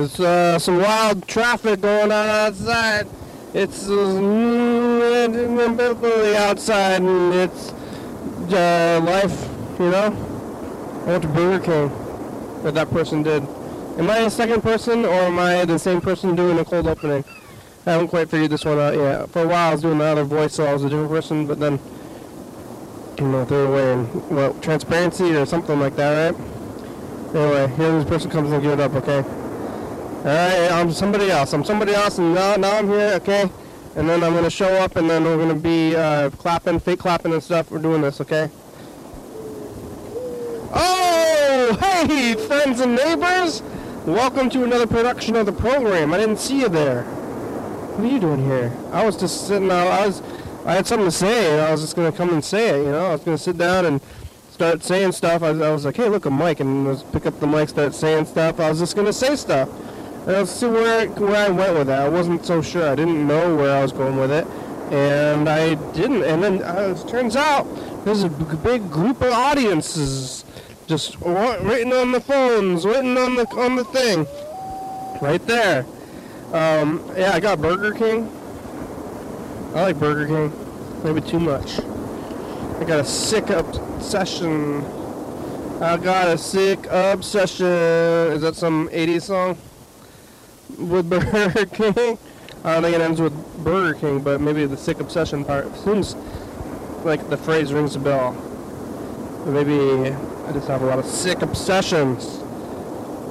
There's uh, some wild traffic going on outside. It's uh, outside, and it's uh, life, you know. I went to Burger King, what that person did. Am I a second person, or am I the same person doing a cold opening? I haven't quite figured this one out yet. For a while, I was doing the other voice, so I was a different person, but then, you know, threw away in, well, transparency or something like that, right? Anyway, here this person comes and give it up, okay? Alright, I'm um, somebody else. I'm um, somebody else, and now, now I'm here, okay? And then I'm going to show up, and then we're going to be uh, clapping, fake clapping and stuff. We're doing this, okay? Oh, hey, friends and neighbors! Welcome to another production of the program. I didn't see you there. What are you doing here? I was just sitting out. I was, I had something to say, and I was just going to come and say it, you know? I was going to sit down and start saying stuff. I, I was like, hey, look, a mic, and pick up the mic, start saying stuff. I was just going to say stuff. Let's see where where I went with that. I wasn't so sure. I didn't know where I was going with it, and I didn't. And then uh, it turns out there's a big group of audiences just waiting on the phones, waiting on the on the thing, right there. Um, yeah, I got Burger King. I like Burger King, maybe too much. I got a sick obsession. I got a sick obsession. Is that some 80s song? With Burger King. I don't think it ends with Burger King, but maybe the sick obsession part seems like the phrase rings a bell. Maybe I just have a lot of sick obsessions.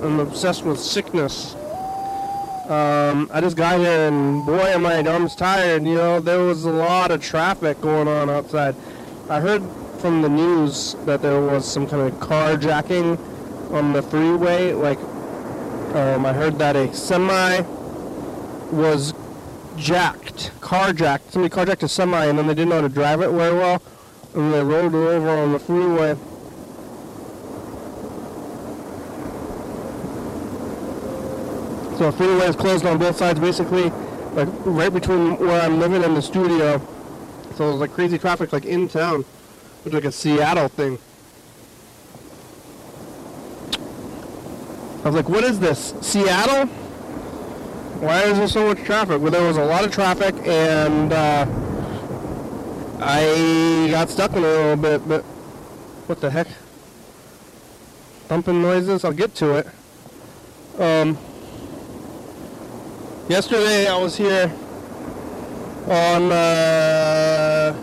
I'm obsessed with sickness. Um, I just got here and boy am I arms tired. You know, there was a lot of traffic going on outside. I heard from the news that there was some kind of carjacking on the freeway, like um, I heard that a semi was jacked, carjacked. Somebody carjacked a semi and then they didn't know how to drive it very well. And they rolled it over on the freeway. So the freeway is closed on both sides basically, like right between where I'm living and the studio. So it was like crazy traffic like in town. Was like a Seattle thing. I was like, what is this? Seattle? Why is there so much traffic? Well, there was a lot of traffic, and uh, I got stuck in a little bit, but what the heck? Thumping noises? I'll get to it. Um, yesterday I was here on uh,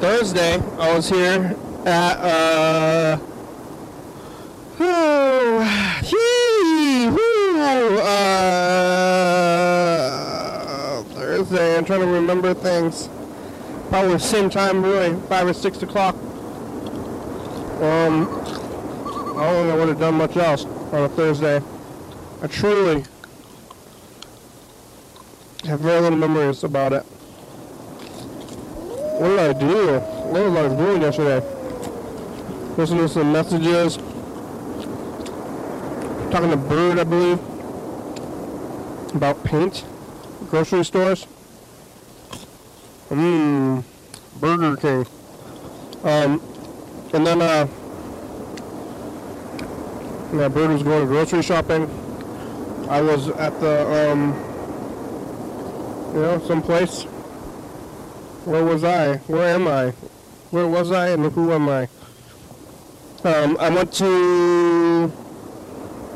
Thursday. I was here at uh, uh, Thursday. I'm trying to remember things. Probably the same time, really, five or six o'clock. Um, I don't think I would have done much else on a Thursday. I truly have very little memories about it. What did I do? What was I doing yesterday? Listening to some messages talking to Bird, I believe, about paint, grocery stores. Mmm, Burger King. Um, and then, uh, yeah, Bird was going grocery shopping. I was at the, um, you know, someplace. Where was I? Where am I? Where was I and who am I? Um, I went to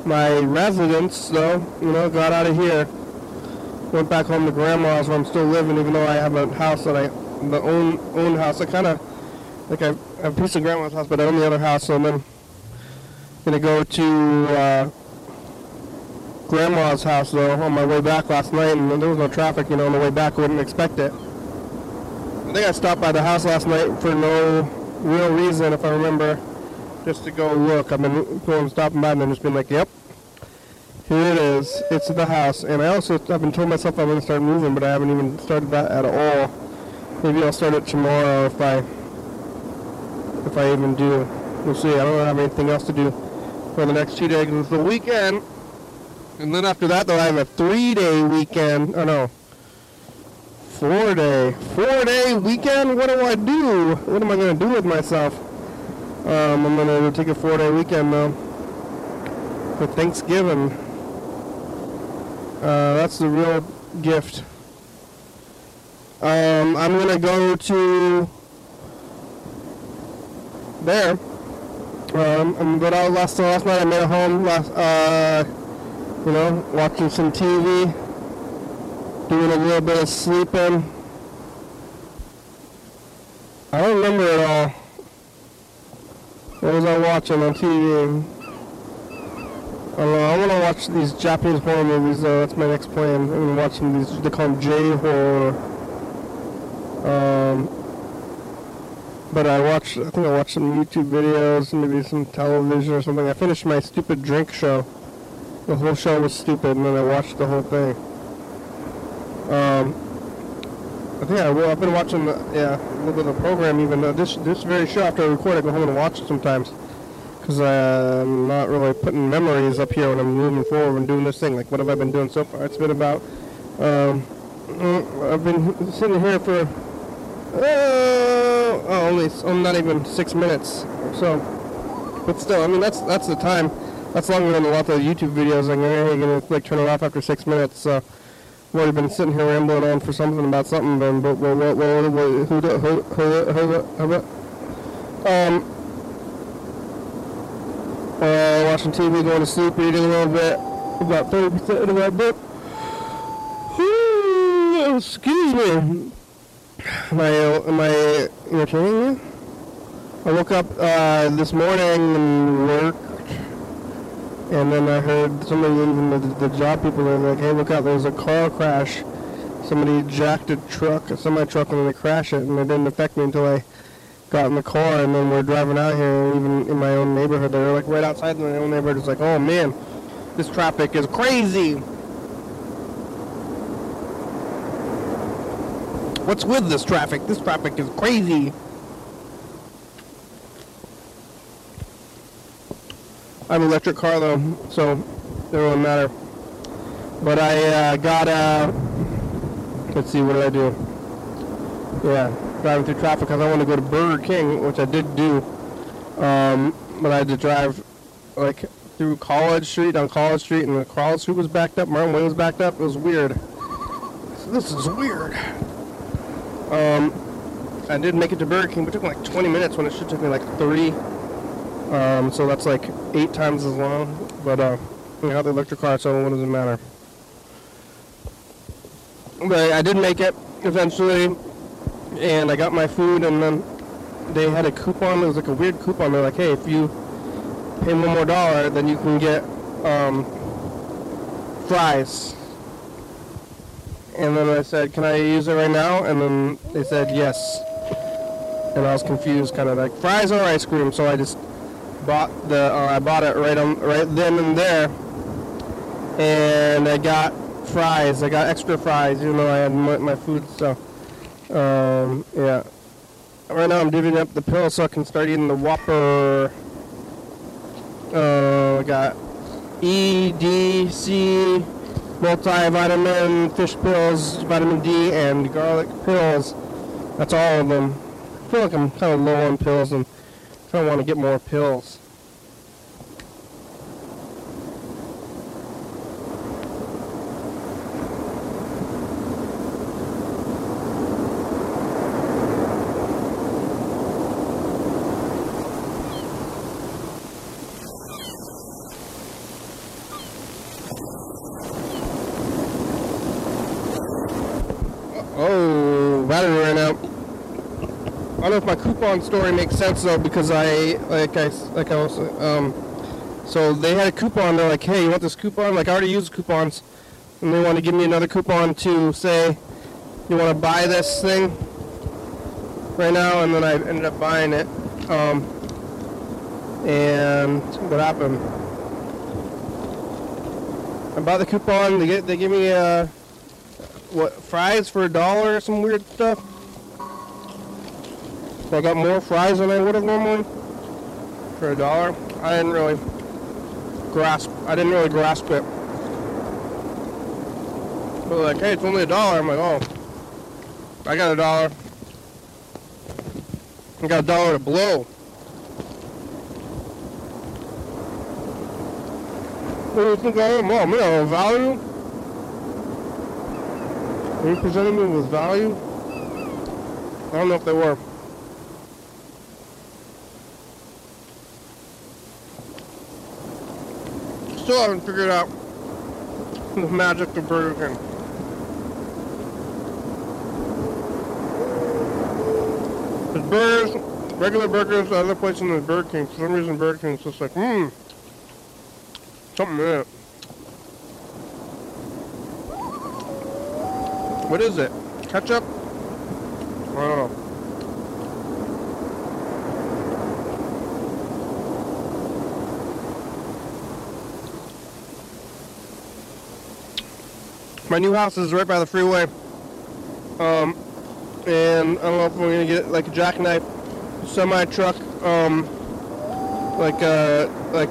my residence, though, you know, got out of here. Went back home to grandma's where I'm still living, even though I have a house that I, the own own house. I kind of, like I have a piece of grandma's house, but I own the other house, so I'm then gonna go to uh, grandma's house though on my way back last night, and there was no traffic, you know, on the way back. I wouldn't expect it. I think I stopped by the house last night for no real reason, if I remember just to go look. I've been going stopping by and then just been like, yep, here it is. It's the house. And I also I've been told myself I'm to start moving, but I haven't even started that at all. Maybe I'll start it tomorrow if I if I even do. We'll see. I don't have anything else to do for the next two days. It's the weekend. And then after that, though, I have a three-day weekend. Oh, no. Four-day. Four-day weekend? What do I do? What am I to do with myself? Um, I'm gonna take a four-day weekend though for Thanksgiving. Uh, that's the real gift. Um, I'm gonna go to there. Um, I'm but out last last night. I made it home last. Uh, you know, watching some TV, doing a little bit of sleeping. I don't remember it all. What was I watching on TV? I. I want to watch these Japanese horror movies, though. That's my next plan. I'm to watch some of these. They call them J-horror. Um, but I watched, I think I watched some YouTube videos, maybe some television or something. I finished my stupid drink show. The whole show was stupid, and then I watched the whole thing. Um, I well. I've been watching, the, yeah, a little bit of the program even. Uh, this this very show after I record, I go home and watch it sometimes. Because uh, I'm not really putting memories up here when I'm moving forward and doing this thing. Like, what have I been doing so far? It's been about, um, uh, I've been sitting here for, uh, oh, only, oh, not even six minutes so. But still, I mean, that's that's the time. That's longer than a lot of YouTube videos. You're going to like turn it off after six minutes. So I've been sitting here rambling on for something about something. But, but, but, but, but, but who, who, who, who, who, who, um, uh, watching TV, going to sleep, reading a little bit, about 30% of that book. Excuse me. Am I, am I entertaining you? I woke up uh, this morning and worked, and then I heard somebody leaving the, the job people were like, hey, look out, there's a car crash. Somebody jacked a truck, a semi-truck, and then they crashed it, and it didn't affect me until I got in the car, and then we're driving out here, even in my own neighborhood. They're like right outside my own neighborhood. It's like, oh man, this traffic is crazy. What's with this traffic? This traffic is crazy. I have an electric car though, so it doesn't matter. But I uh, got a. let's see, what did I do? Yeah, driving through traffic because I want to go to Burger King, which I did do. Um, but I had to drive like through College Street, down College Street, and the College Street was backed up. Martin Way was backed up. It was weird. This is weird. Um, I did make it to Burger King, but it took me like 20 minutes when it should take me like 30. Um, so that's like eight times as long. But uh, got the electric car, so what does it matter? But I did make it eventually and I got my food, and then they had a coupon. It was like a weird coupon. They're like, hey, if you pay one more dollar, then you can get um, fries. And then I said, can I use it right now? And then they said yes. And I was confused, kind of like fries or ice cream. So I just bought the, uh, I bought it right on, right then and there. And I got fries. I got extra fries, even though I had my, my food. So. Um, yeah. Right now I'm divvying up the pills so I can start eating the Whopper. Uh, I got E, D, C, multivitamin, fish pills, vitamin D, and garlic pills. That's all of them. I feel like I'm kind of low on pills and I want to get more pills. Oh, battery ran out. I don't know if my coupon story makes sense though, because I like I like I was um, so they had a coupon. They're like, hey, you want this coupon? Like I already used coupons, and they want to give me another coupon to say, you want to buy this thing right now, and then I ended up buying it. Um, and what happened? I bought the coupon. They get they give me a what fries for a dollar or some weird stuff. So I got more fries than I would have normally for a dollar. I didn't really grasp. I didn't really grasp it. But like, hey, it's only a dollar. I'm like, oh, I got a dollar. I got a dollar to blow. What do you think I am? Oh, man, value? Are you presenting me with value? I don't know if they were. Still haven't figured out the magic of Burger King. The burgers, regular burgers, the other places in the Burger King, for some reason Burger King's just like, hmm, something in it. What is it? Ketchup? I don't know. My new house is right by the freeway. Um, and I don't know if we're gonna get like a jackknife semi truck, um, like uh, like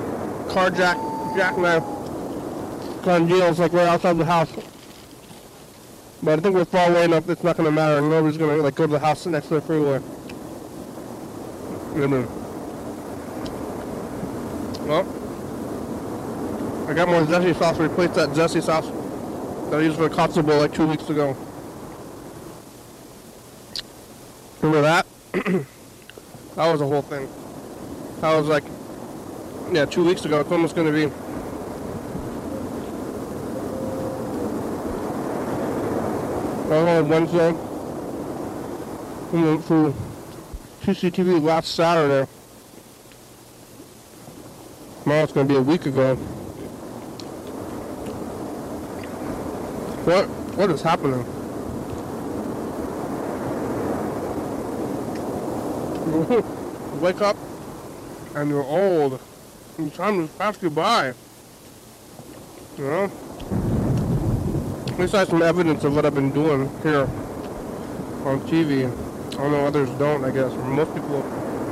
car jack jackknife on deals like right outside the house. But I think we're far away enough. It's not gonna matter. Nobody's gonna like go to the house next to the freeway. Mm-hmm. Well, I got more zesty sauce replace that zesty sauce that I used for Katsu bowl like two weeks ago. Remember that? that was a whole thing. That was like, yeah, two weeks ago. It's almost going to be. I on Wednesday. We went to TCTV last Saturday. Tomorrow it's going to be a week ago. What? What is happening? wake up and you're old and time just passed you by. You know? At some evidence of what I've been doing here on TV. I know, others don't, I guess. Most people,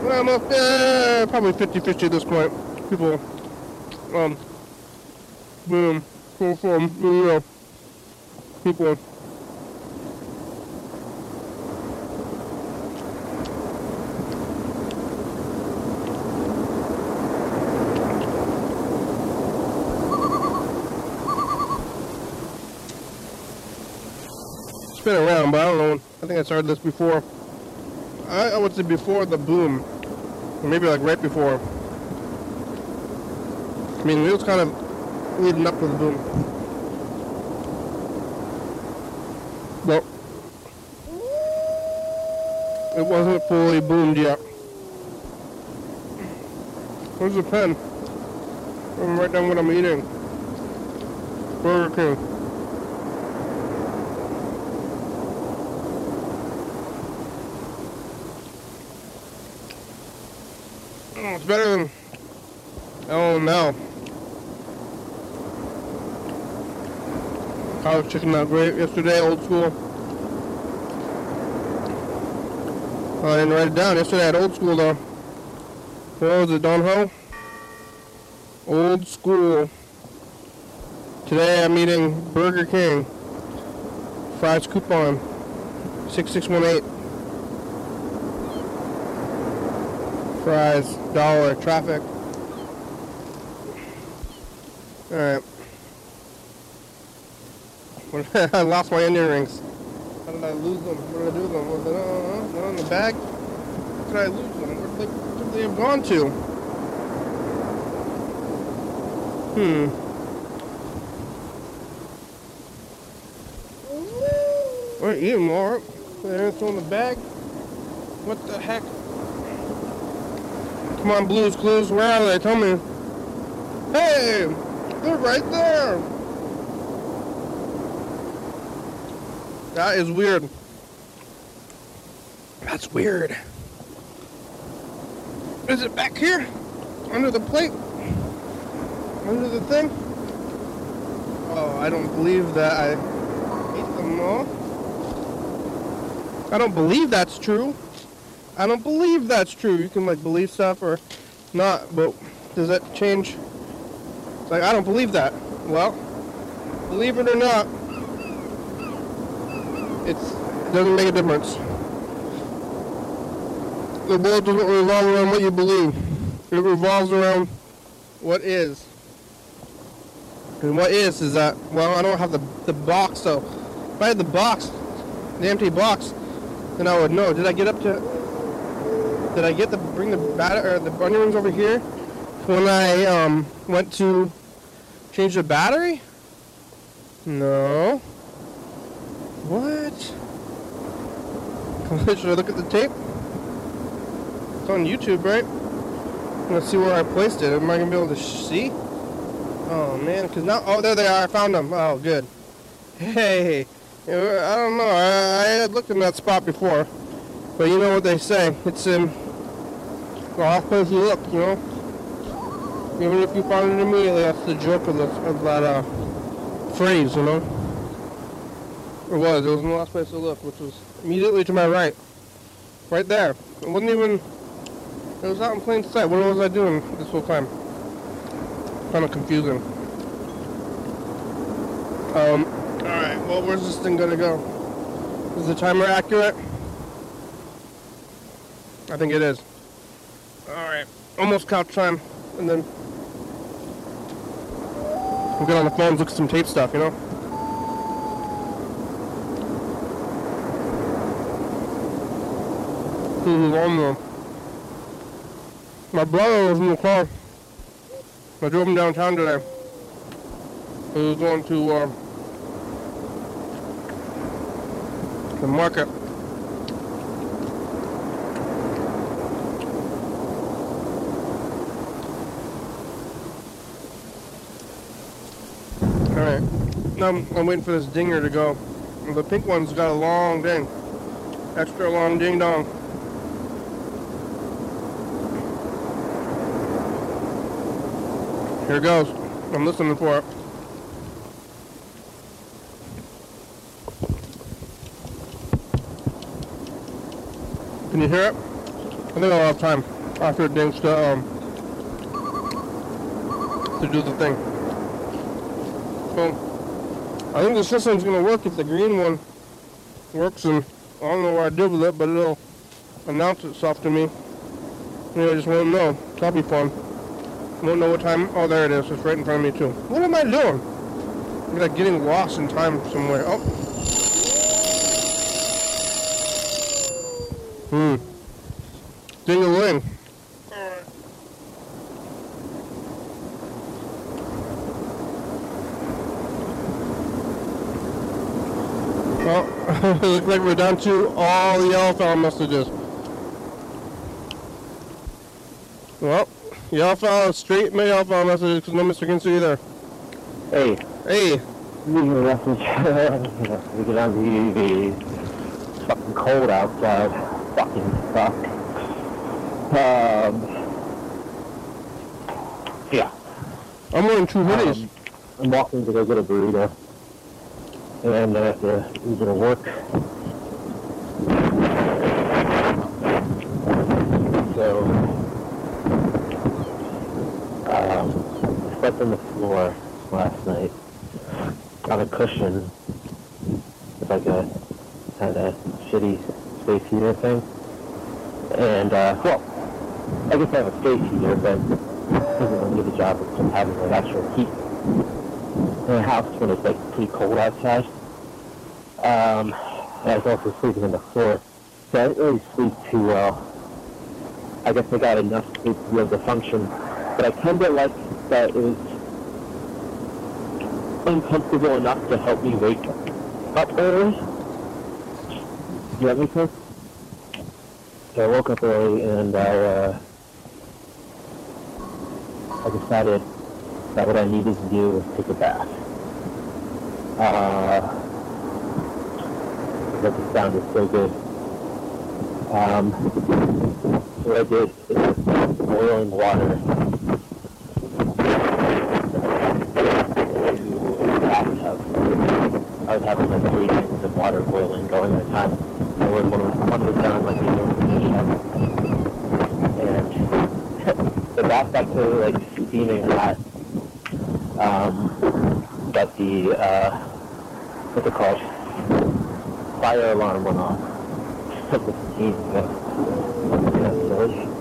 well, most, eh, probably 50-50 at this point. People, um, boom, people been around, but I don't know. I think I started this before. I, I would say before the boom. Maybe like right before. I mean, it was kind of leading up to the boom. It wasn't fully boomed yet. Where's the pen? I'm write down what I'm eating. Burger King. Oh, it's better than oh no. College chicken not great yesterday, old school. Oh, I didn't write it down. Yesterday I had old school though. What was it, Don Ho? Old school. Today I'm eating Burger King. Fries coupon. 6618. fries, dollar, traffic. Alright. I lost my onion rings. Lose them? What did I do them? Was it uh, they're the bag? How did I lose them? Where did they, where did they have gone to? Hmm. We're eating more. They're still in the bag. What the heck? Come on, Blues Clues, where are they? Tell me. Hey, they're right there. That is weird. That's weird. Is it back here? Under the plate? Under the thing? Oh, I don't believe that I ate them all. I don't believe that's true. I don't believe that's true. You can like believe stuff or not, but does that change? It's like I don't believe that. Well, believe it or not, it doesn't make a difference. The world doesn't revolve around what you believe. It revolves around what is. And what is is that well I don't have the the box so If I had the box, the empty box, then I would know. Did I get up to? Did I get the bring the bat or the onion rings over here when I um went to change the battery? No. What? Should I look at the tape? It's on YouTube, right? Let's see where I placed it. Am I gonna be able to see? Oh man, cause now oh there they are. I found them. Oh good. Hey, I don't know. I, I had looked in that spot before, but you know what they say. It's in the last place you look. You know, even if you find it immediately, that's the joke of, the, of that uh, phrase. You know, it was. It was the last place to look, which was immediately to my right, right there. It wasn't even. It was out in plain sight. What was I doing this whole time? Kind of confusing. Um, alright, well, where's this thing gonna go? Is the timer accurate? I think it is. Alright, almost couch time, and then we'll get on the phones, look at some tape stuff, you know? Who's on there? My brother was in the car. I drove him downtown today. He was going to uh, the market. Alright. Now I'm, I'm waiting for this dinger to go. The pink one's got a long ding. Extra long ding dong. Here it goes. I'm listening for it. Can you hear it? I think I'll have time after it dings to um to do the thing. So I think the system's gonna work if the green one works and I don't know what I did with it, but it'll announce itself to me. I just won't know. That'll be fun. Won't know what time. Oh, there it is. It's right in front of me too. What am I doing? I'm like getting lost in time somewhere. Oh. Hmm. Ding a ling. Well, it looks like we're down to all the yellow messages. Yellow file, straight yellow file messages because no Mr. Kinsu either. Hey, Hey, leaving a message. we get on the fucking cold outside. Fucking fuck. Um, yeah. I'm wearing two hoodies. Um, I'm walking to go get a burrito. And I have to Uber to work. So, um, I slept on the floor last night on a cushion It's like a kind of shitty space heater thing. And, uh, well, I guess I have a space heater, but it doesn't really do the job of just having like actual heat in the house when it's like pretty cold outside. Um, and I was also sleeping on the floor, so I didn't really sleep too well. I guess I got enough sleep to be able to function, but I kind of like that was uncomfortable enough to help me wake up early. Does that make? So I woke up early and I, uh, I decided that what I needed to do was take a bath. Uh, but the sound is so good. Um, what I did is boiling water to a bathtub. I was having like three gallons of water boiling going at a time. I was one was, one was down like the the to like steaming hot. Um, but the uh, what's it called? Fire alarm went off. the steam know, silly.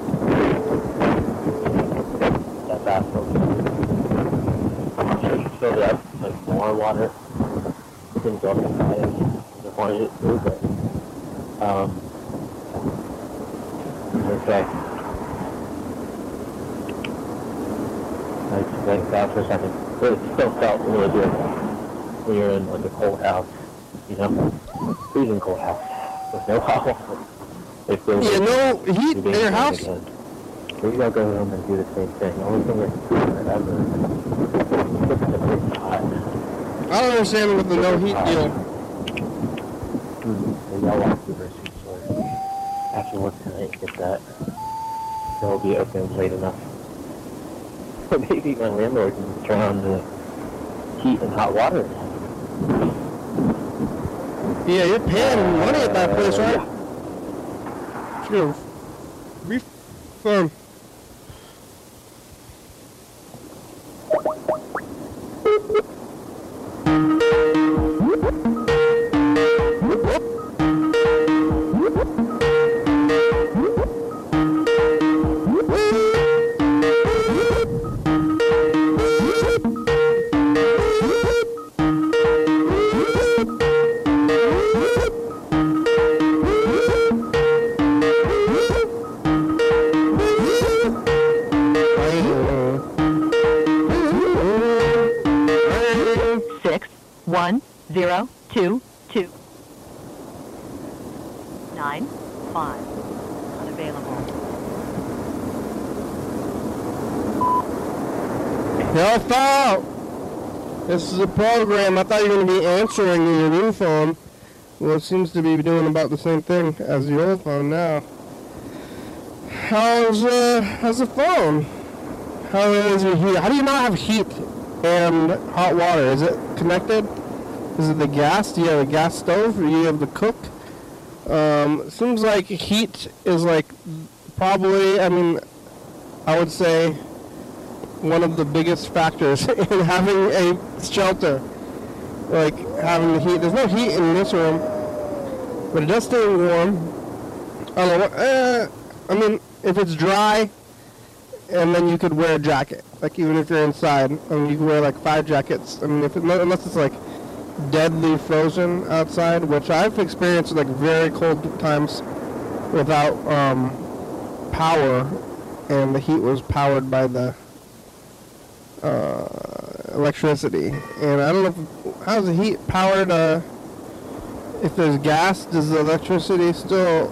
Filled it up with more water. didn't go up to five. I wanted it to, but um, okay. I blanked out for a second. But it still felt really good when you're in like a cold house, you know, freezing cold house with no hot water. It feels Yeah, like no heat in your house? again. Maybe I'll go home and do the same thing. The only thing that's ever. It's hot. I don't understand with the no heat deal. Maybe I'll walk to the grocery store after work tonight and get that. They'll be open late enough. Or maybe my landlord can turn on the heat and hot water. Yeah, you're paying money at that place, right? Yeah. Sure. Be thought you were going to be answering your new phone. Well, it seems to be doing about the same thing as the old phone now. How's uh, how's the phone? How is your heat? How do you not have heat and hot water? Is it connected? Is it the gas? Do you have a gas stove? Or you have to cook? Um, seems like heat is like probably. I mean, I would say one of the biggest factors in having a shelter. Like having the heat. There's no heat in this room, but it does stay warm. I don't know. Uh, I mean, if it's dry, and then you could wear a jacket. Like even if you're inside, I mean, you can wear like five jackets. I mean, if it, unless it's like deadly frozen outside, which I've experienced like very cold times without um, power, and the heat was powered by the uh, electricity. And I don't know if, how's the heat powered. Uh, if there's gas, does the electricity still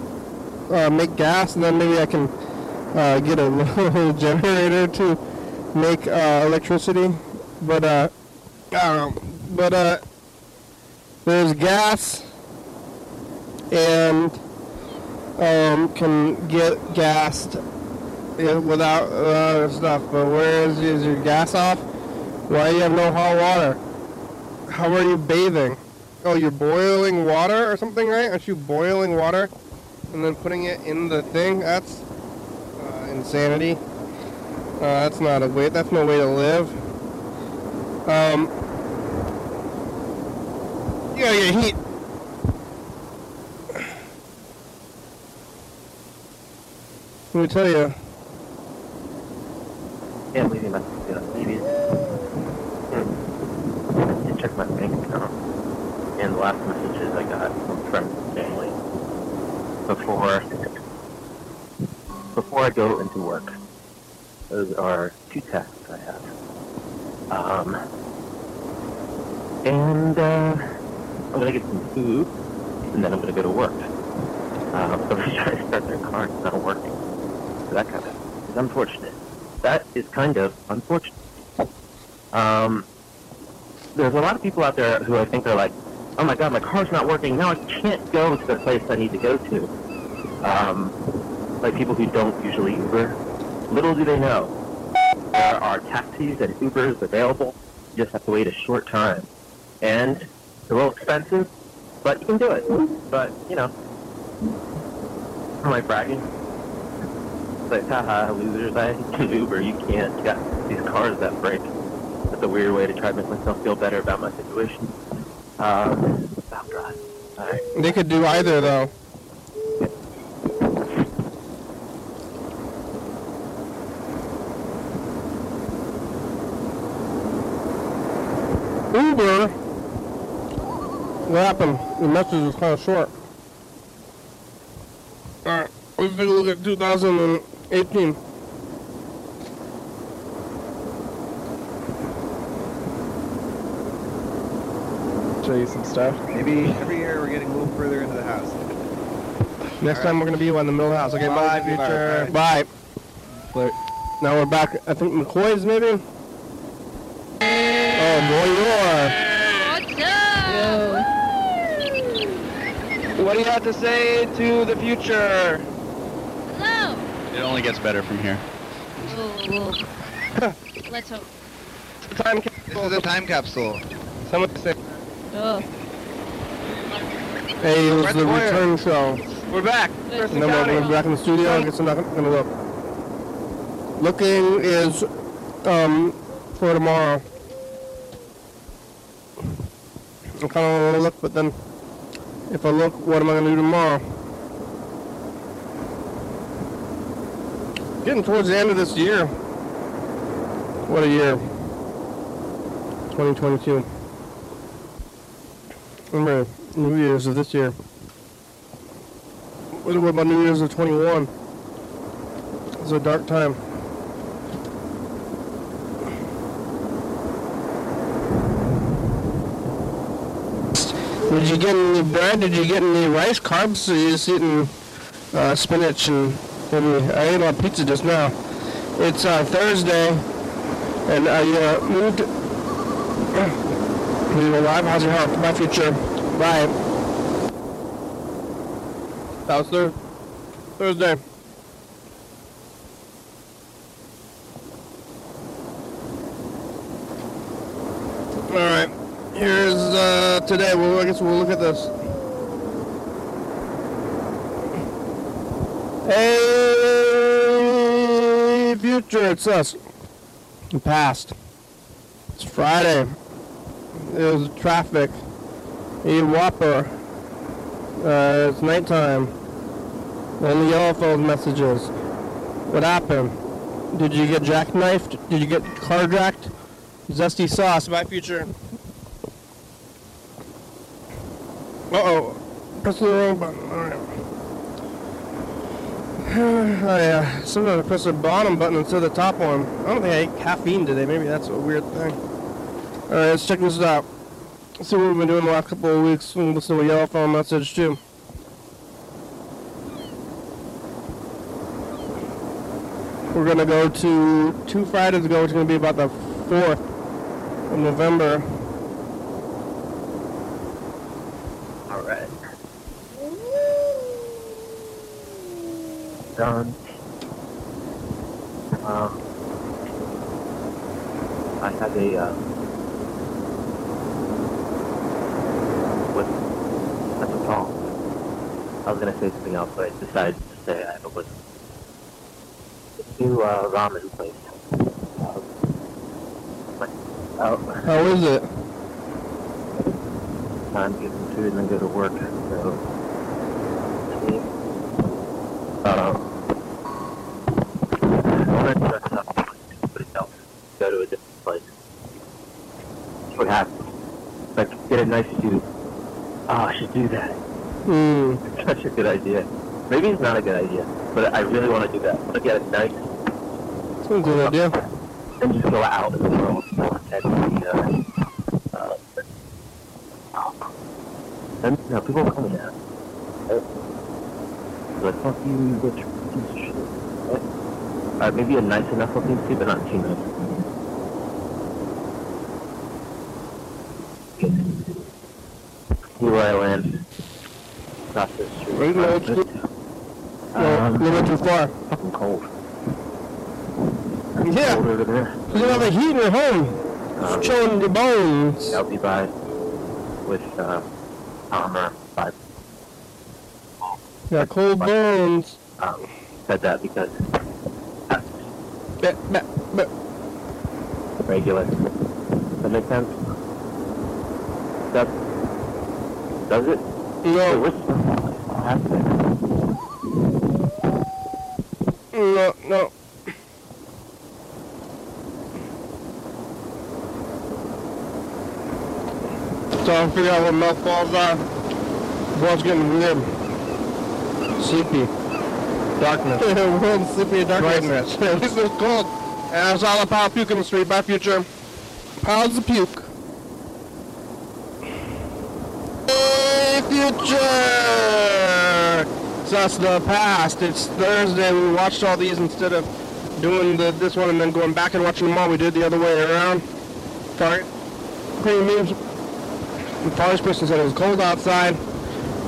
uh, make gas? And then maybe I can uh, get a little generator to make uh, electricity. But uh, I don't. But uh, there's gas and um, can get gassed without uh, stuff. But where is, is your gas off? Why you have no hot water? How are you bathing? Oh, you're boiling water or something, right? Aren't you boiling water and then putting it in the thing? That's uh, insanity. Uh, that's not a way. That's no way to live. Um, yeah, yeah, heat. Let me tell you. Can't believe you must be on TV. Checked my bank account, and the last messages I got from friends and family before before I go into work. Those are two tasks I have. Um, and uh, I'm gonna get some food, and then I'm gonna go to work. Um, somebody's trying to start their car, it's not working. So that kind of is unfortunate. That is kind of unfortunate. Um, there's a lot of people out there who I think are like, oh my god, my car's not working. Now I can't go to the place I need to go to. Um, like people who don't usually Uber. Little do they know, there are taxis and Ubers available. You just have to wait a short time. And it's a little expensive, but you can do it. But, you know, am I bragging? It's like, haha, losers, I can Uber, you can't. You got these cars that break. That's a weird way to try to make myself feel better about my situation. Uh, God. Alright. They could do either though. Uber What happened? The message was kind of short. Alright, let's take a look at 2018. Show you some stuff. Maybe every year we're getting a little further into the house. Next All time right. we're gonna be in the middle house. Okay, bye, Bye, future. bye, Bye. Now we're back. I think McCoy's maybe. Oh, bonjour. What do you have to say to the future? Hello. It only gets better from here. Whoa, whoa. Let's hope. Time capsule. This is a time capsule. Someone say. Oh. Hey, it was the Moyer. return show. We're back. Good. And then we're, we're back in the studio. I guess I'm not gonna look. Looking is um for tomorrow. I kind of want to look, but then if I look, what am I gonna do tomorrow? Getting towards the end of this year. What a year. 2022. Remember, New Year's of this year. What about New Year's of 21? It's a dark time. Did you get any bread? Did you get any rice carbs? Or you just eating uh, spinach and, and I ate a pizza just now. It's uh, Thursday, and I uh, moved. We were live. How's your health? My future. Bye. That was Thur- Thursday. All right. Here's uh, today. Well, I guess we'll look at this. Hey, future, it's us. The past. It's Friday. There's traffic. Eat Whopper. Uh, it's nighttime. And the yellow phone messages. What happened? Did you get jackknifed? Did you get carjacked? Zesty sauce. My future. Uh oh. Press the wrong button. Alright. I uh, sometimes I press the bottom button instead of the top one. I don't think I ate caffeine today. Maybe that's a weird thing. Alright, let's check this out. Let's see what we've been doing the last couple of weeks. We'll listen to a yellow phone message too. We're gonna go to two Fridays ago, which is gonna be about the fourth of November. All right. Done. Um, I had a, uh, what, that's a song. I was gonna say something else, but I decided to say I have a. New, uh, ramen place. Um, How is it? time to get some food and then go to work. So, um, I want to dress up somebody else, go to a different place. See what happens. Like, get a nice suit. Oh, I should do that. Hmm. It's such a good idea. Maybe it's not a good idea, but I really want to do that. I want to get a nice That's a good idea. and just go out in the world and be, uh, uh, and you know, people come in. Uh, like, fuck you, you bitch, piece of shit. Alright, maybe a nice enough looking suit, but not too nice. See where I land. Across the street. Right, no, it's good. No, Um, a little bit too far. fucking cold. Yeah. Cold over there. You don't the heat in your home. Um, chilling your bones. I'll be by with uh, armor five. Got cold bones. Um, said that because Beh, beh, beh. regular. Does that make sense? Does, does it? Wait, No, what's happening? no, no. So I'm figuring out what milk balls are. World's getting weird. Sleepy. Darkness. World's sleepy and darkness. Brightness. this is cold. And uh, it's all about puke in the street. Bye, future. Piles of puke. Hey, future! So that's the past. It's Thursday. We watched all these instead of doing the, this one and then going back and watching them all. We did the other way around. Sorry. Premiums. The forest person said it was cold outside.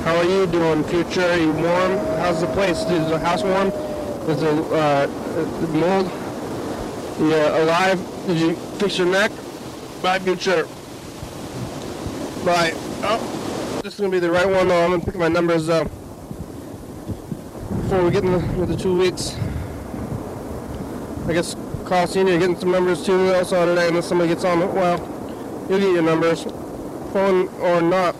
How are you doing, future? Are you warm? How's the place? Is the house warm? Is the uh, mold? Yeah, alive? Did you fix your neck? Bye, future. Bye. Oh, this is gonna be the right one though. I'm gonna pick my numbers up before we get into the two weeks. I guess Carl Senior getting some numbers too also today unless somebody gets on. Well, you'll get your numbers, phone or not.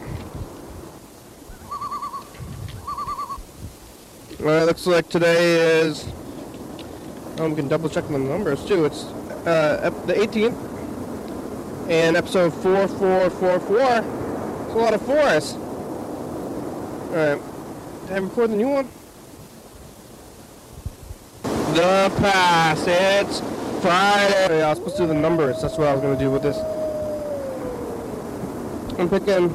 Well, it looks like today is. Oh, we can double check the numbers too. It's uh, the 18th and episode 4444. It's a lot of fours. Alright. Time record the new one? The past. It's Friday. I was supposed to do the numbers. That's what I was going to do with this. I'm picking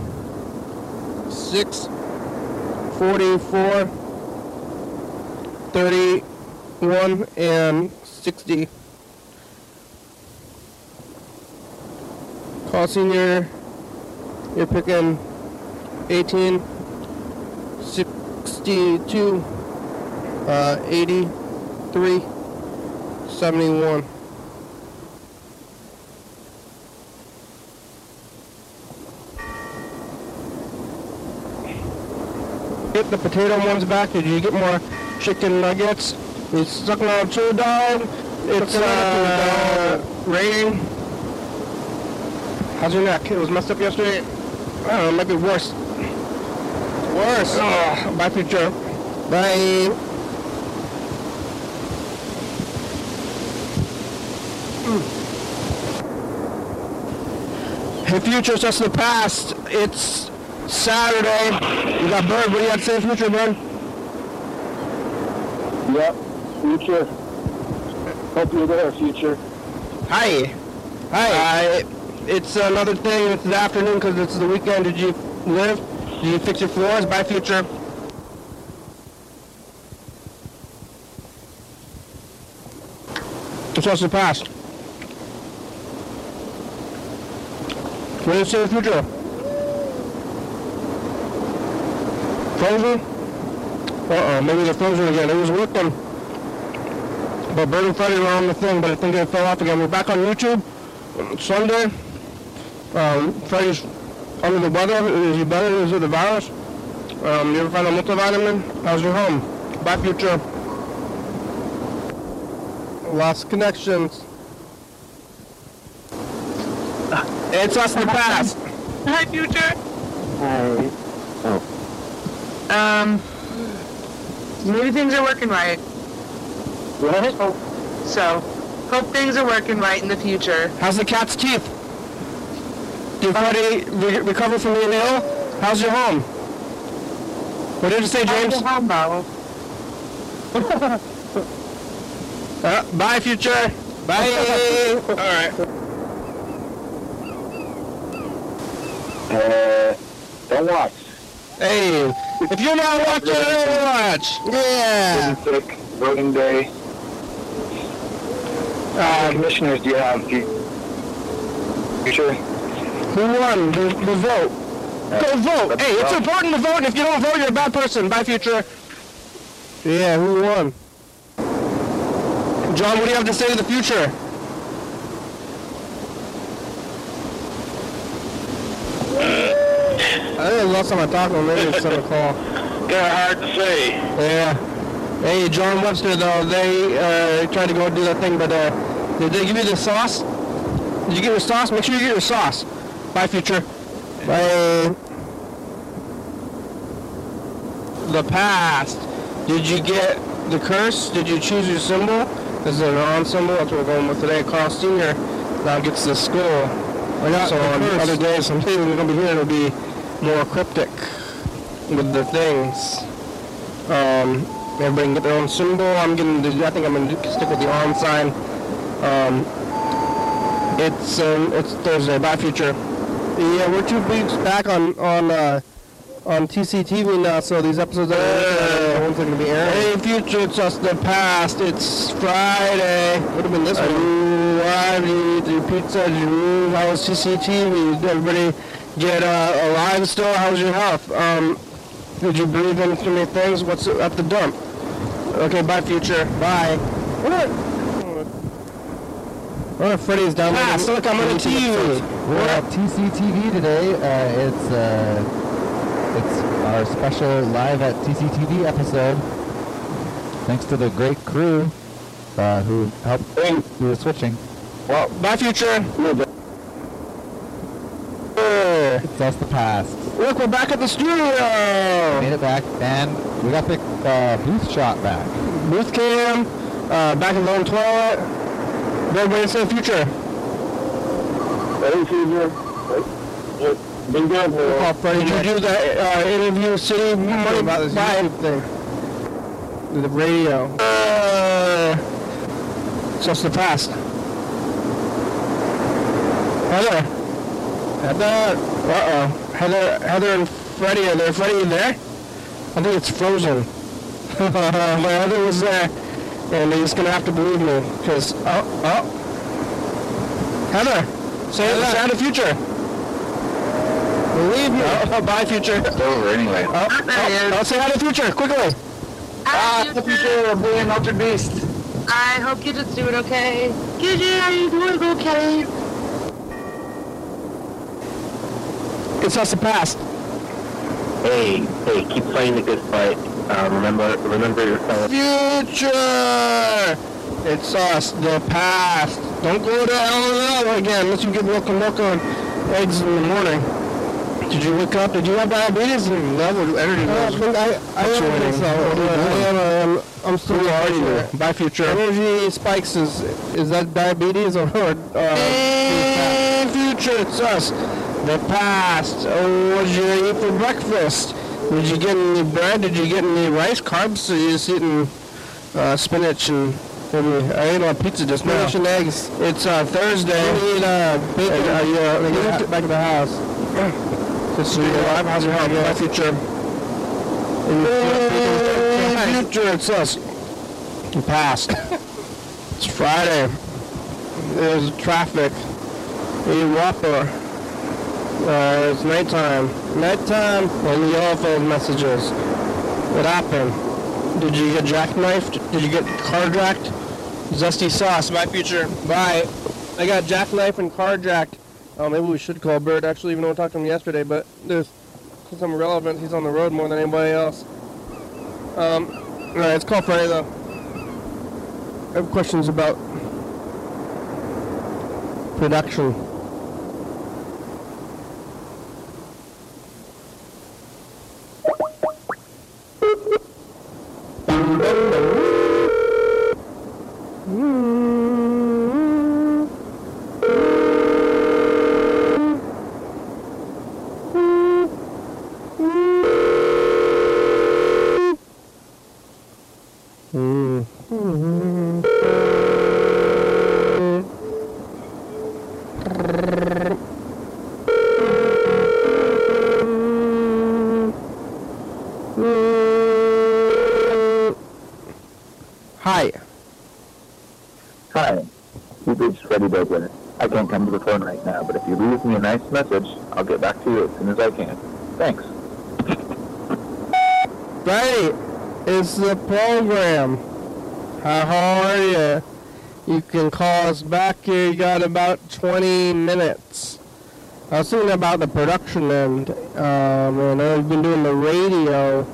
6, 44, 31, and 60. Carl Senior, you're picking 18, 62, uh, 83, 71. Get the potato ones back. Did you get more chicken nuggets? It's stuck on two dog. It's uh, raining. How's your neck? It was messed up yesterday. I don't know. It might be worse. Worse. Oh, bye, future. Bye. Hey, future's just the past. It's Saturday. You got Bird. What do you have to say, future, Bird? Yep. Future. Hope you're there, future. Hi. Hi. Uh, it's another thing. It's the afternoon because it's the weekend. Did you live? Did you fix your floors? Bye, future. It's also the past. What do you say the future? Frozen? Uh-oh, maybe they're frozen again. It was working. But Bird and Freddy were on the thing, but I think it fell off again. We're back on YouTube. Sunday. Um, Freddy's under the weather. Is he better? Is it the virus? Um, you ever find a multivitamin? How's your home? Bye, future. Lost connections. It's us in the past. Hi, future. Hi. Um, maybe things are working right. What? So, hope things are working right in the future. How's the cat's teeth? Did Freddy re- recover from being ill? How's your home? What did you say, James? How's your home, Bo? Uh, bye, future. Bye. All right. Uh, don't watch. Hey, if you're not watching, don't watch. Yeah. Sick. Voting day. Um, commissioners do you have? Do you, future? who won the, the vote? Go vote. Hey, it's important to vote, and if you don't vote, you're a bad person. Bye, future. Yeah, who won? John, what do you have to say to the future? I think the last time I talked to him, maybe it's on a call. Kind of hard to say. Yeah. Hey, John Webster, though, they uh, tried to go do that thing, but uh, did they give you the sauce? Did you get your sauce? Make sure you get your sauce. Bye, future. Bye. The past. Did you get the curse? Did you choose your symbol? This Is it an on symbol? That's what we're going with today. Carl Sr. now gets the school. I got so the on curse. other days, some things are gonna be here. It'll be more cryptic with the things. Um, everybody can get their own symbol. I'm gonna. I think I'm gonna stick with the on sign. Um, it's um, it's Thursday. Bye, future. Yeah, we're two weeks back on on uh, on TCTV now, so these episodes are the ones are gonna be airing. Hey, future, it's just the past. It's Friday. Would have been this one. Why did you eat your pizza? You move? How was TCTV? Everybody get uh, alive still? How's your health? Um, did you breathe in too many things? What's at the dump? Okay, bye, future. Bye. What? Oh, Freddy's down there. Pass, Look, I'm on the TV. We're at TCTV today. Uh, it's uh, it's our special live at TCTV episode. Thanks to the great crew uh, who helped do the switching. Well, bye, future. It's us the past. Look, we're back at the studio. Made it back, and we got the uh, booth shot back. Booth cam, uh, back in the own toilet. Everybody say future. Hey, Future. Been good. We'll call Did you do that uh, interview city money about this buy YouTube thing? The radio. Uh, just the past. Heather. Heather. Uh-oh. Heather, Heather and Freddie are there. Freddie, in there? I think it's frozen. My Heather was there. And he's going to have to believe me. Because, oh, oh. Heather. Say, say hi to future. Believe me. Oh, oh, bye, future. It's over anyway. Oh, There he oh, is. oh, say hi to future, quickly. Hi, the Future. future of being Ultra Beast. I hope you're just doing okay. Gigi, are you doing okay? It's us the past. Hey, hey, keep fighting the good fight. Uh, remember, remember your fellow. Future! It's us, the past. Don't go to hell again unless you get milk and on eggs in the morning. Did you wake up? Did you have diabetes? That would energy levels. I, I don't think so. I am, I'm still Who are you? Bye, future. Energy spikes is is that diabetes or uh, hey, future? It's us. The past. Oh, what did you eat for breakfast? Did you get any bread? Did you get any rice? Carbs? So you just eating uh, spinach and maybe I ate a pizza just now. Spinach and eggs. It's uh, Thursday. We eat uh, bacon. Uh, yeah, they get back to the house. Just so you're alive. How's your health? My future. Hey, future, it's us. The past. it's Friday. There's traffic. A whopper. Uh, it's nighttime. Nighttime and the yellow phone messages. What happened? Did you get jackknifed? Did you get carjacked? Zesty sauce, my future. Bye. I got jackknifed and carjacked. Oh, maybe we should call Bird actually, even though we talked to him yesterday, but there's some relevance. He's on the road more than anybody else. Um, alright, let's call Friday though. I have questions about production. Hi, you've reached Bogler. I can't come to the phone right now, but if you leave me a nice message, I'll get back to you as soon as I can. Thanks. Friday it's the program. How are you? You can call us back here. You got about 20 minutes. I was thinking about the production end, um, and I've been doing the radio.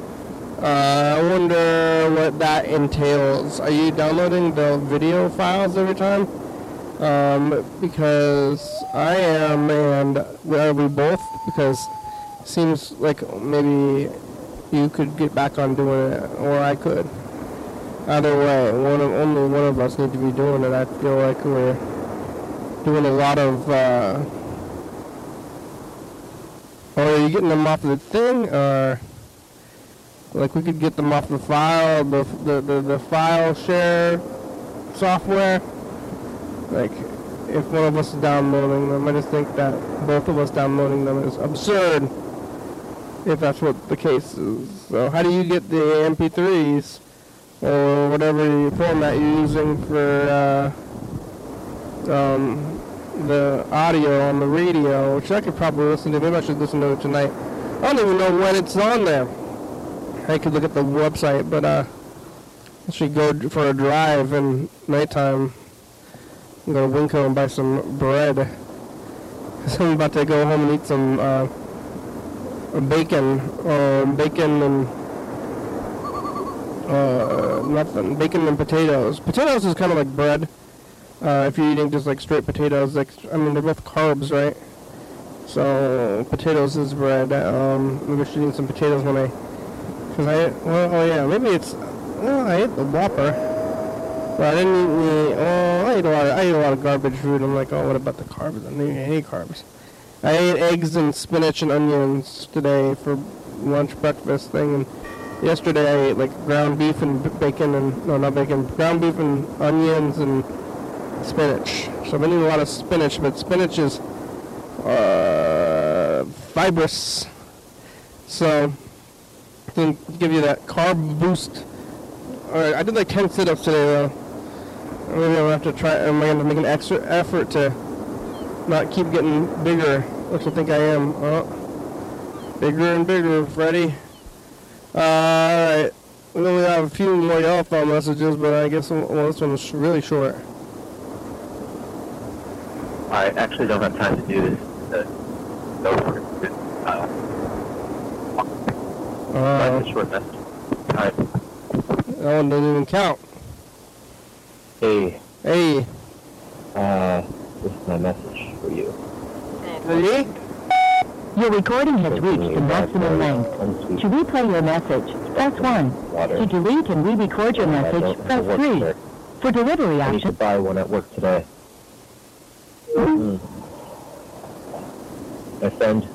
Uh, I wonder what that entails. Are you downloading the video files every time? Um, because I am, and are we both? Because it seems like maybe you could get back on doing it, or I could. Either way, one of, only one of us need to be doing it. I feel like we're doing a lot of uh, are you getting them off the thing, or like we could get them off the file, the the the, the file share software? Like, if one of us is downloading them, I just think that both of us downloading them is absurd. If that's what the case is. So how do you get the MP3s or whatever format you're using for uh, um, the audio on the radio, which I could probably listen to. Maybe I should listen to it tonight. I don't even know when it's on there. I could look at the website, but uh, I should go for a drive in nighttime. I'm go to WinCo and buy some bread. Cause I'm about to go home and eat some uh, bacon, uh, bacon and uh, nothing, bacon and potatoes. Potatoes is kind of like bread. Uh, if you're eating just like straight potatoes, like I mean they're both carbs, right? So potatoes is bread. Um, maybe I should eat some potatoes when I, cause I well oh yeah maybe it's well I ate the Whopper, but I didn't eat any. Oh I ate a lot. Of, I ate a lot of garbage food. I'm like oh what about the carbs? I didn't eat any carbs. I ate eggs and spinach and onions today for lunch breakfast thing and yesterday I ate like ground beef and bacon and no not bacon ground beef and onions and spinach. So I've been eating a lot of spinach, but spinach is uh, fibrous. So can give you that carb boost. Alright, I did like 10 sit-ups today though. Maybe I'll have to try, am I going to make an extra effort to not keep getting bigger, which I think I am. Oh, bigger and bigger, Freddy. Alright. We only have a few more yellow phone messages, but I guess well, this one's sh- really short. I actually don't have time to do this. Uh, no, uh, Uh, write a short message. Alright. that one doesn't even count. Hey, Hey, uh, this is my message for you. ready? Your recording has reached the maximum length. Unsweet To replay your message, press 1. water. To delete and re-record your message, press 3. there. For delivery options... I need to buy one at work today. Mm. My friend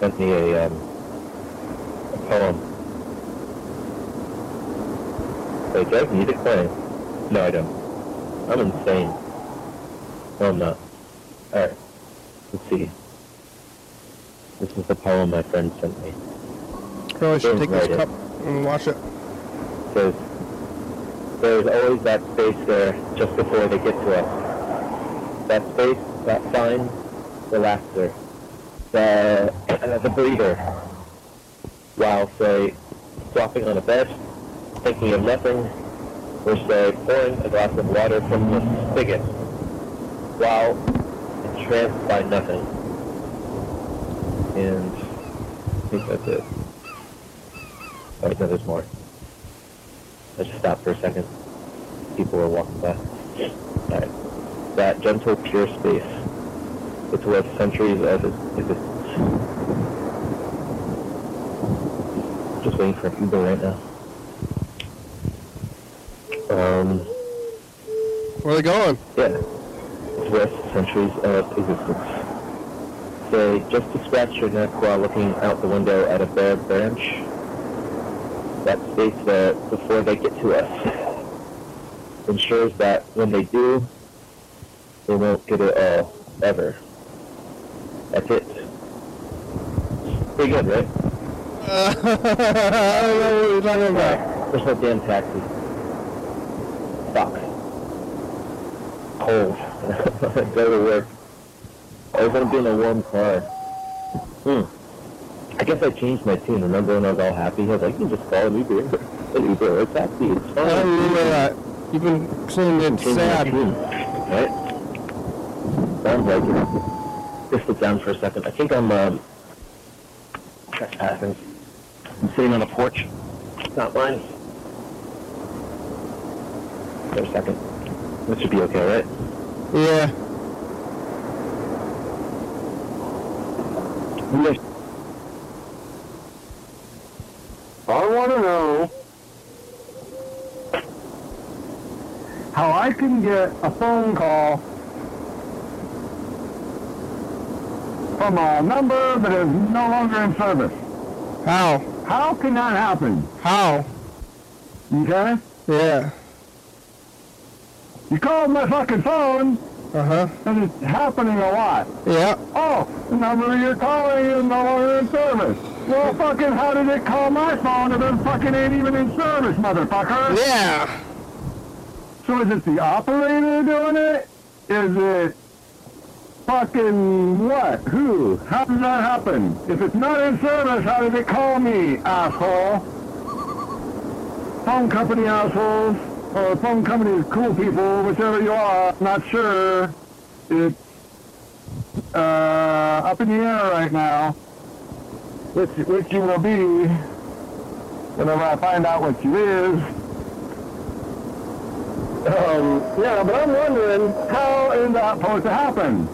sent me a, um, a poem. Wait, do I need playing? No, I don't. I'm insane. No, I'm not. Alright. Let's see. This is the poem my friend sent me. Probably should Don't take this it. cup and wash it. says there's always that space there just before they get to us. That space, that sign, the laughter, the uh, the breather. While say flopping on a bed, thinking of nothing, or say pouring a glass of water from the spigot, while entranced by nothing. And I think that's it. Oh, wait, no, there's more. Let's just stop for a second. People are walking by. Alright. That gentle, pure space. It's worth centuries of ex- existence. Just waiting for an Uber right now. Um, Where are they going? yeah. It's worth centuries of existence. Say, just to scratch your neck while looking out the window at a bare branch. That space there before they get to us ensures that when they do, they won't get it all, ever. That's it. Pretty good, right? I don't know what you're talking about. There's no damn taxi. Fuck. Cold. Go to work. I want to be in a warm car. Hmm. I guess I changed my tune. Remember when I was all happy? I was like, you can just call an Uber. An Uber or a taxi. It's I fine. don't remember that. You've been saying my sad. tune. Right? Sounds like it. Just look down for a second. I think I'm, um, trespassing. I'm sitting on a porch. It's not mine. For a second. This should be okay, right? Yeah. Yes. I want to know how I can get a phone call from a number that is no longer in service. How? How can that happen? How? Okay? Yeah. You called my fucking phone, Uh-huh. and it's happening a lot. Yeah. Oh, the number you're calling is no longer in service. Well, fucking, how did it call my phone if it fucking ain't even in service, motherfucker? Yeah. So is it the operator doing it? Is it fucking what? Who? How does that happen? If it's not in service, how did they call me, asshole? Phone company assholes, or phone company cool people, whichever you are, not sure. It's uh, up in the air right now. Which, which you will be whenever I find out what you is. Um, yeah, but I'm wondering, how is that supposed to happen?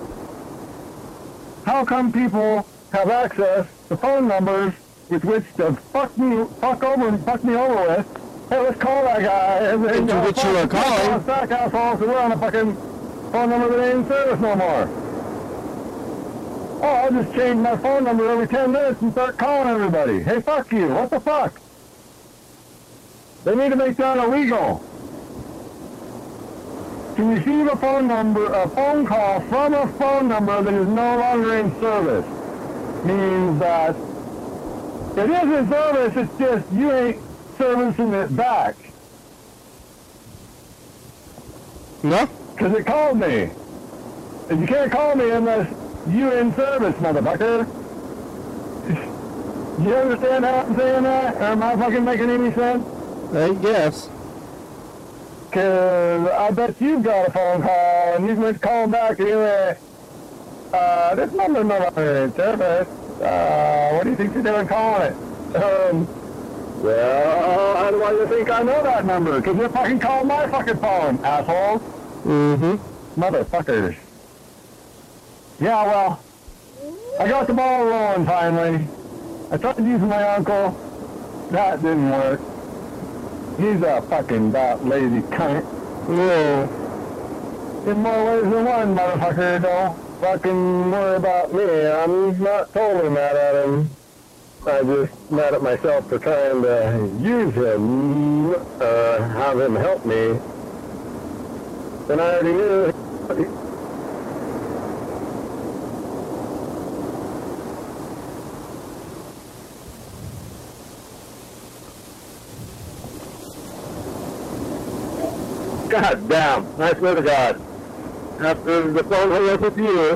How come people have access to phone numbers with which to fuck me, fuck over and fuck me over with? Hey, let's call that guy. And then, Into uh, which you are calling. Fuck, asshole, so we're on a fucking phone number that ain't in service no more. Oh, I'll just change my phone number every 10 minutes and start calling everybody. Hey, fuck you. What the fuck? They need to make that illegal. To receive a phone number, a phone call from a phone number that is no longer in service means that it is in service, it's just you ain't servicing it back. No? Because it called me. And you can't call me unless you're in service, motherfucker. You understand how I'm saying that? Or am I fucking making any sense? I guess. Because I bet you've got a phone call and you went calling back and you went, uh, this number no longer in service. Uh, what do you think you're doing calling it? Um, well, how do I think I know that number? Because you fucking called my fucking phone, assholes. Mm-hmm. Motherfuckers. Yeah, well, I got the ball rolling finally. I tried using my uncle. That didn't work. He's a fucking about lazy cunt. Yeah. In more ways than one, motherfucker. Don't fucking worry about me. I'm not totally mad at him. I'm just mad at myself for trying to use him, uh, have him help me. And I already knew God damn, I swear to God. After the phone hung up with you,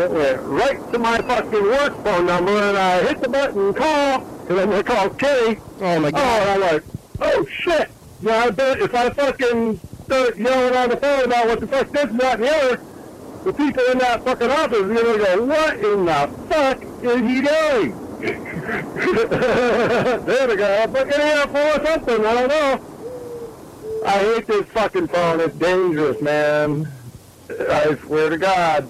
it went right to my fucking work phone number and I hit the button call, I'm going to call Kerry. Oh my Oh, god. and I'm like, oh shit. Yeah, I bet if I fucking start yelling on the phone about what the fuck this and that and the other, the people in that fucking office are going to go, what in the fuck is he doing? there we go. Fucking here for something. I don't know. I hate this fucking phone. It's dangerous, man. I swear to God.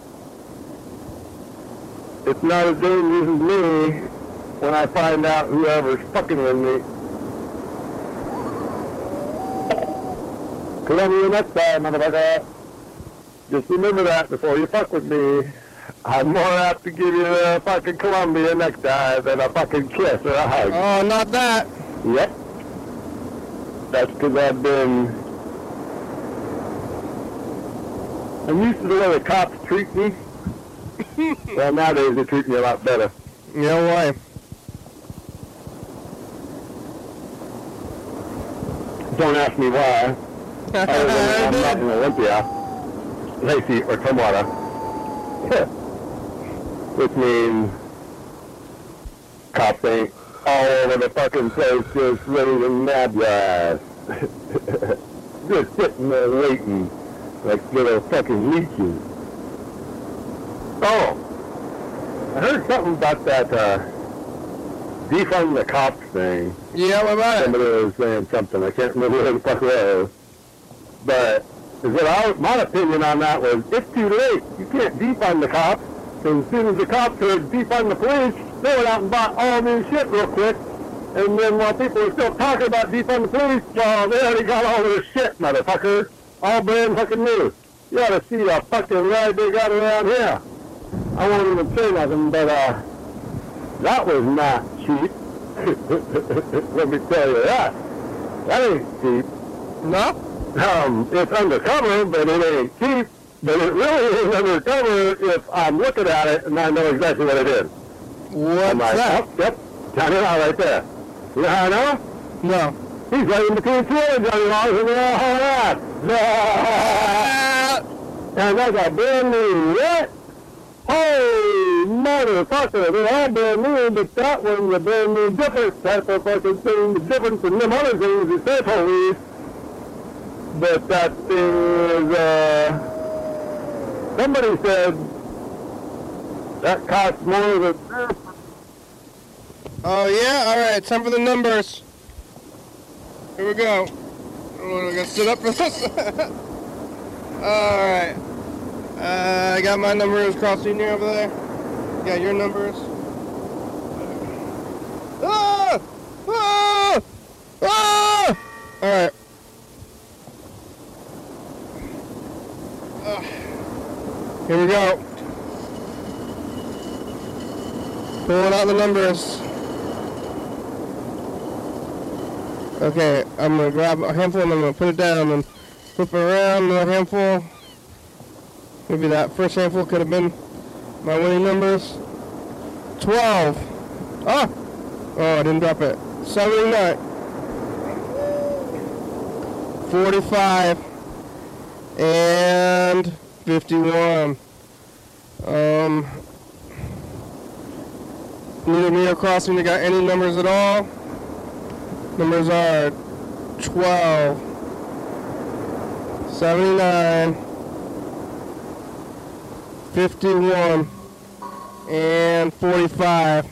It's not as dangerous as me when I find out whoever's fucking with me. Columbia next time, motherfucker. Just remember that before you fuck with me. I'm more apt to give you a fucking Columbia next time than a fucking kiss or a hug. Oh, not that. Yep. That's because I've been... I'm used to the way the cops treat me. well, nowadays they treat me a lot better. Yeah, why? Don't ask me why. Other than I'm not in Olympia, Lacey, or Tumwater. Which means cops ain't all over the fucking place just ready to nab your ass. just sitting there waiting like little fucking leeches. Oh, I heard something about that uh, defund the cops thing. Yeah, what about it? Somebody was saying something. I can't remember who the fuck it was. But what I, my opinion on that was, it's too late. You can't defund the cops. So as soon as the cops heard defund the police, they went out and bought all new shit real quick. And then while people were still talking about defund the police, well, they already got all their shit, motherfucker. All brand fucking new. You ought to see a fucking ride they got around here. I won't even say nothing, but uh, that was not cheap. Let me tell you that. That ain't cheap. No? Um, it's undercover, but it ain't cheap. But it really is undercover if I'm looking at it and I know exactly what it is. What's I'm like, that? oh, yep, Johnny Law right there. You know how I know? No. He's right in between two other Johnny Laws and they're all hauling ass. And that's a brand new what? Holy motherfucker, they're all brand new, but that one's a brand new different type of fucking thing, different from them other things that say police. But that thing is, uh, somebody said that costs more than Oh yeah? Alright, time for the numbers. Here we go. Oh, I gotta sit up for this. Alright. Uh, I got my numbers crossing you over there. You got your numbers. Ah! Ah! Ah! Alright. Ah. Here we go. Pulling out the numbers. Okay, I'm gonna grab a handful and I'm gonna put it down and flip it around, another handful. Maybe that first handful could have been my winning numbers. 12. Ah! Oh, I didn't drop it. 79. 45. And 51. Um, neither me Crossing got any numbers at all. Numbers are 12, 79, 51, and 45.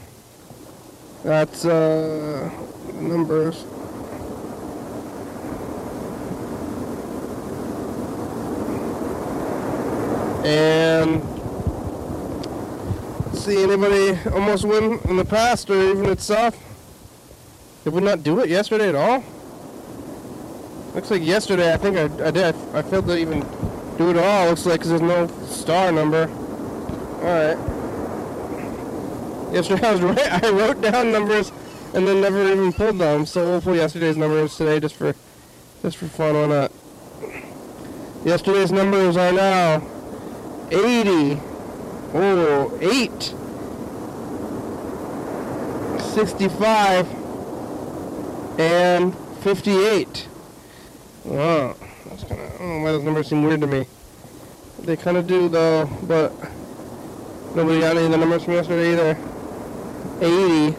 That's uh, numbers. And see anybody almost win in the past or even itself? Did we not do it yesterday at all? Looks like yesterday, I think I, I did. I, I failed to even do it all. Looks like 'cause there's no star number. Alright. Yesterday I was right. I wrote down numbers and then never even pulled them. So pull yesterday's numbers today just for just for fun. Why not? Yesterday's numbers are now 80. Oh, 8. 65 and 58. Wow, that's kind of, I don't know why those numbers seem weird to me. They kind of do though, but nobody got any of the numbers from yesterday either. 80.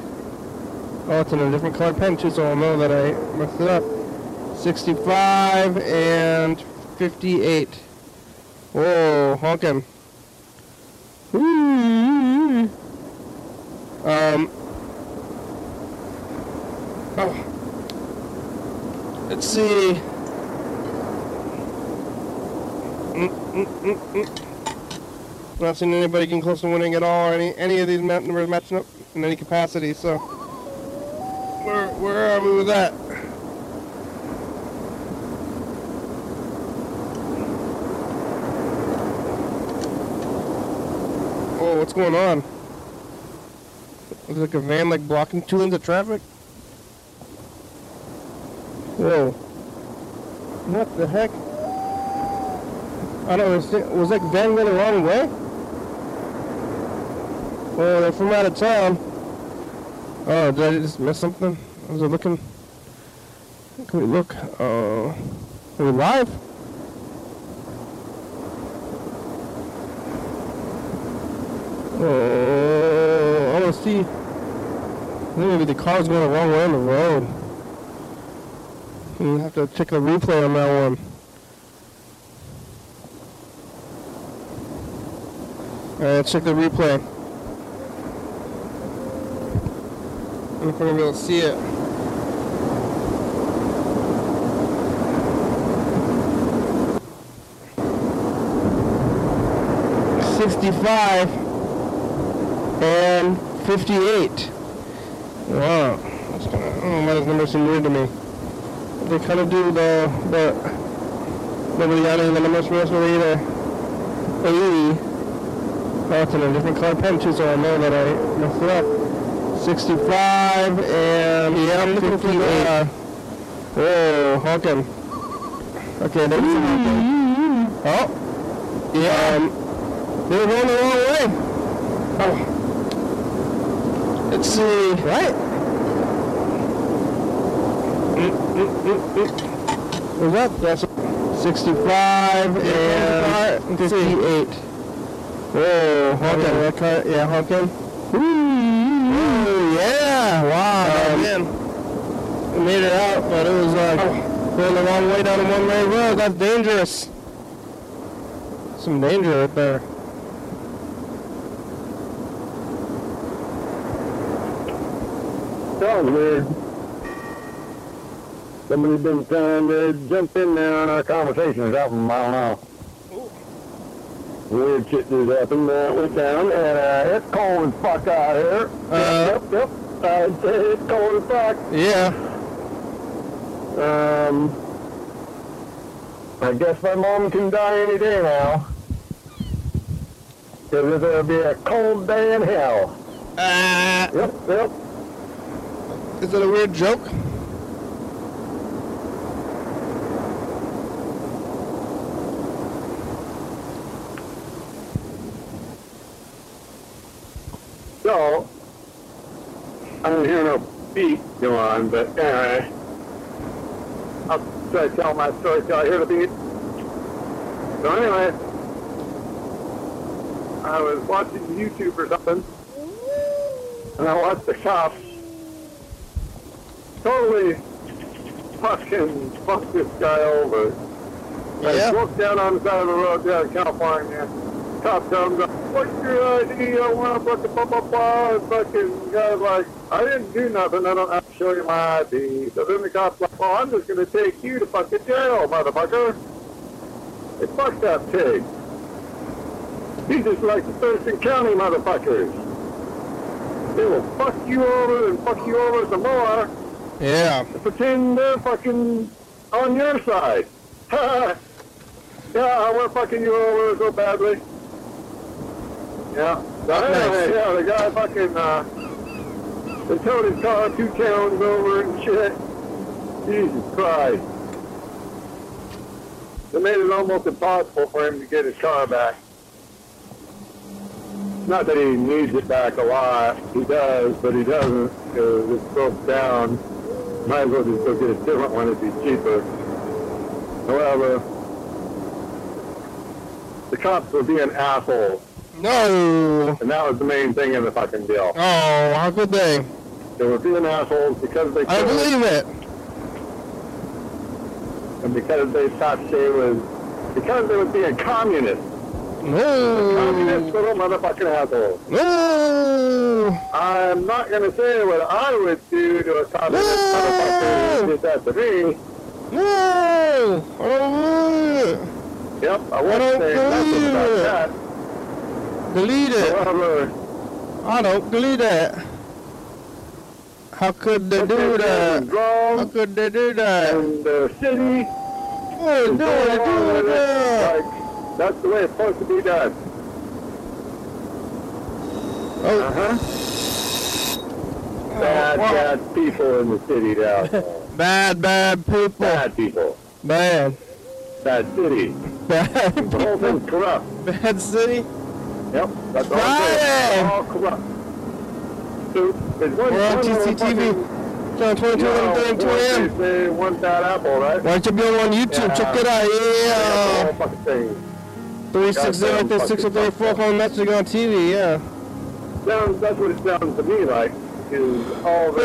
Oh, it's in a different colored pen too, so I'll know that I messed it up. 65 and 58. Whoa, honking. Um. Oh. Let's see. Mm, mm, mm, mm. Not seen anybody getting close to winning at all, or any any of these numbers matching up in any capacity. So, where where are we with that? Oh, what's going on? Looks like a van like blocking two lanes of traffic. Whoa. What the heck? I don't understand. Was that van going the wrong way? Well, they're from out of town. Oh, did I just miss something? Was I looking? Can we look? Uh, are we live? Oh, I to see. Maybe the car's going the wrong way on the road. You have to check the replay on that one. Alright, let's check the replay. I don't know if we're gonna be able to see it. Sixty-five and fifty-eight. Wow, that's kind of, I don't know why those numbers seem weird to me they kind of do the the nobody got any of the numbers from yesterday either. 80 Oh, it's in a different color pen too, so I know that I messed it up. 65 and yeah, I'm looking for the. Uh, oh, Hawken. Okay, there's some Hawken. Oh, yeah. Um, they're going the wrong way. Oh. Let's see. Right. What's that? That's 65 and 58. Whoa, Hawken. That car, yeah, Hawken. Ooh, yeah, wow. Um, man. We made it out, but it was like going the wrong way down a one-lane road. That's dangerous. Some danger right there. Sounds weird. Somebody's been trying to jump in there on our conversation or something. I don't know. Weird shit just happened. Uh, went down, and uh, it's cold as fuck out here. Uh, yep, yep. I'd it's cold as fuck. Yeah. Um, I guess my mom can die any day now. Because it'll be a cold day in hell. Uh, Yep, yep. Is it a weird joke? So, I don't hear no beat go on, but anyway, I'll try to tell my story till I hear the beat. So anyway, I was watching YouTube or something, and I watched the cops totally fucking fuck this guy over. I Yeah. broke down on the side of the road down in California. Cop comes up, what's your ID? I want to fucking blah, blah, blah. And fucking guy's like, I didn't do nothing. I don't have to show you my ID. So then the cop's like, well, I'm just going to take you to fucking jail, motherfucker. Hey, fucked that pig. He's just like the Thurston County motherfuckers. They will fuck you over and fuck you over some more Yeah. pretend they're fucking on your side. yeah, we're fucking you over so badly. Yeah. Anyway, yeah, the guy fucking, uh, they towed his car two towns over and shit. Jesus Christ. They made it almost impossible for him to get his car back. Not that he needs it back a lot. He does, but he doesn't because it's broke down. Might as well just go get a different one if he's cheaper. However, the cops were being assholes, No. and that was the main thing in the fucking deal. Oh, how could they? They were being assholes because they I believe it. and because they thought they was, because they was being communists. No. little motherfucking assholes. No. I'm not going to say what I would do to a communist No. motherfucker who did that to me. No. I don't believe it. Yep, I I won't don't say nothing about it. that. Delete it. However, I don't delete that. How could they do that? How could they do that? and the city What is do going they do that? Like, that's the way it's supposed to be done. Oh, Uh-huh. Bad, wow. bad people in the city there. bad, bad people. Bad people. Bad. Bad city. Bad The whole thing's corrupt. Bad city. Yep, that's all Friday. All corrupt. So, there's one, We're on TCTV. John 22 you 11 what 2 a.m. they say, one bad apple, right? Why don't you be on YouTube? Yeah. Check it out. The Yeah. Whole fucking thing. 360 Goddamn 634 phone message on TV. Yeah. Sounds, that's what it sounds to me like, is all the...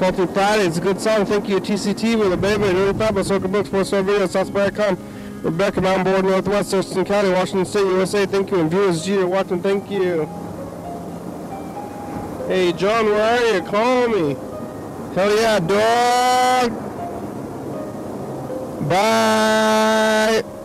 Faulty Faulty Friday, it's a good song. Thank you, TCT with a baby. Really fabulous. Soca Books, Four Star Video, Southbury.com. Rebecca Mountain Board, Northwest, Thurston County, Washington State, USA. Thank you. And viewers, G, you're watching. Thank you. Hey, John, where are you? Call me. Hell yeah, dog. Bye.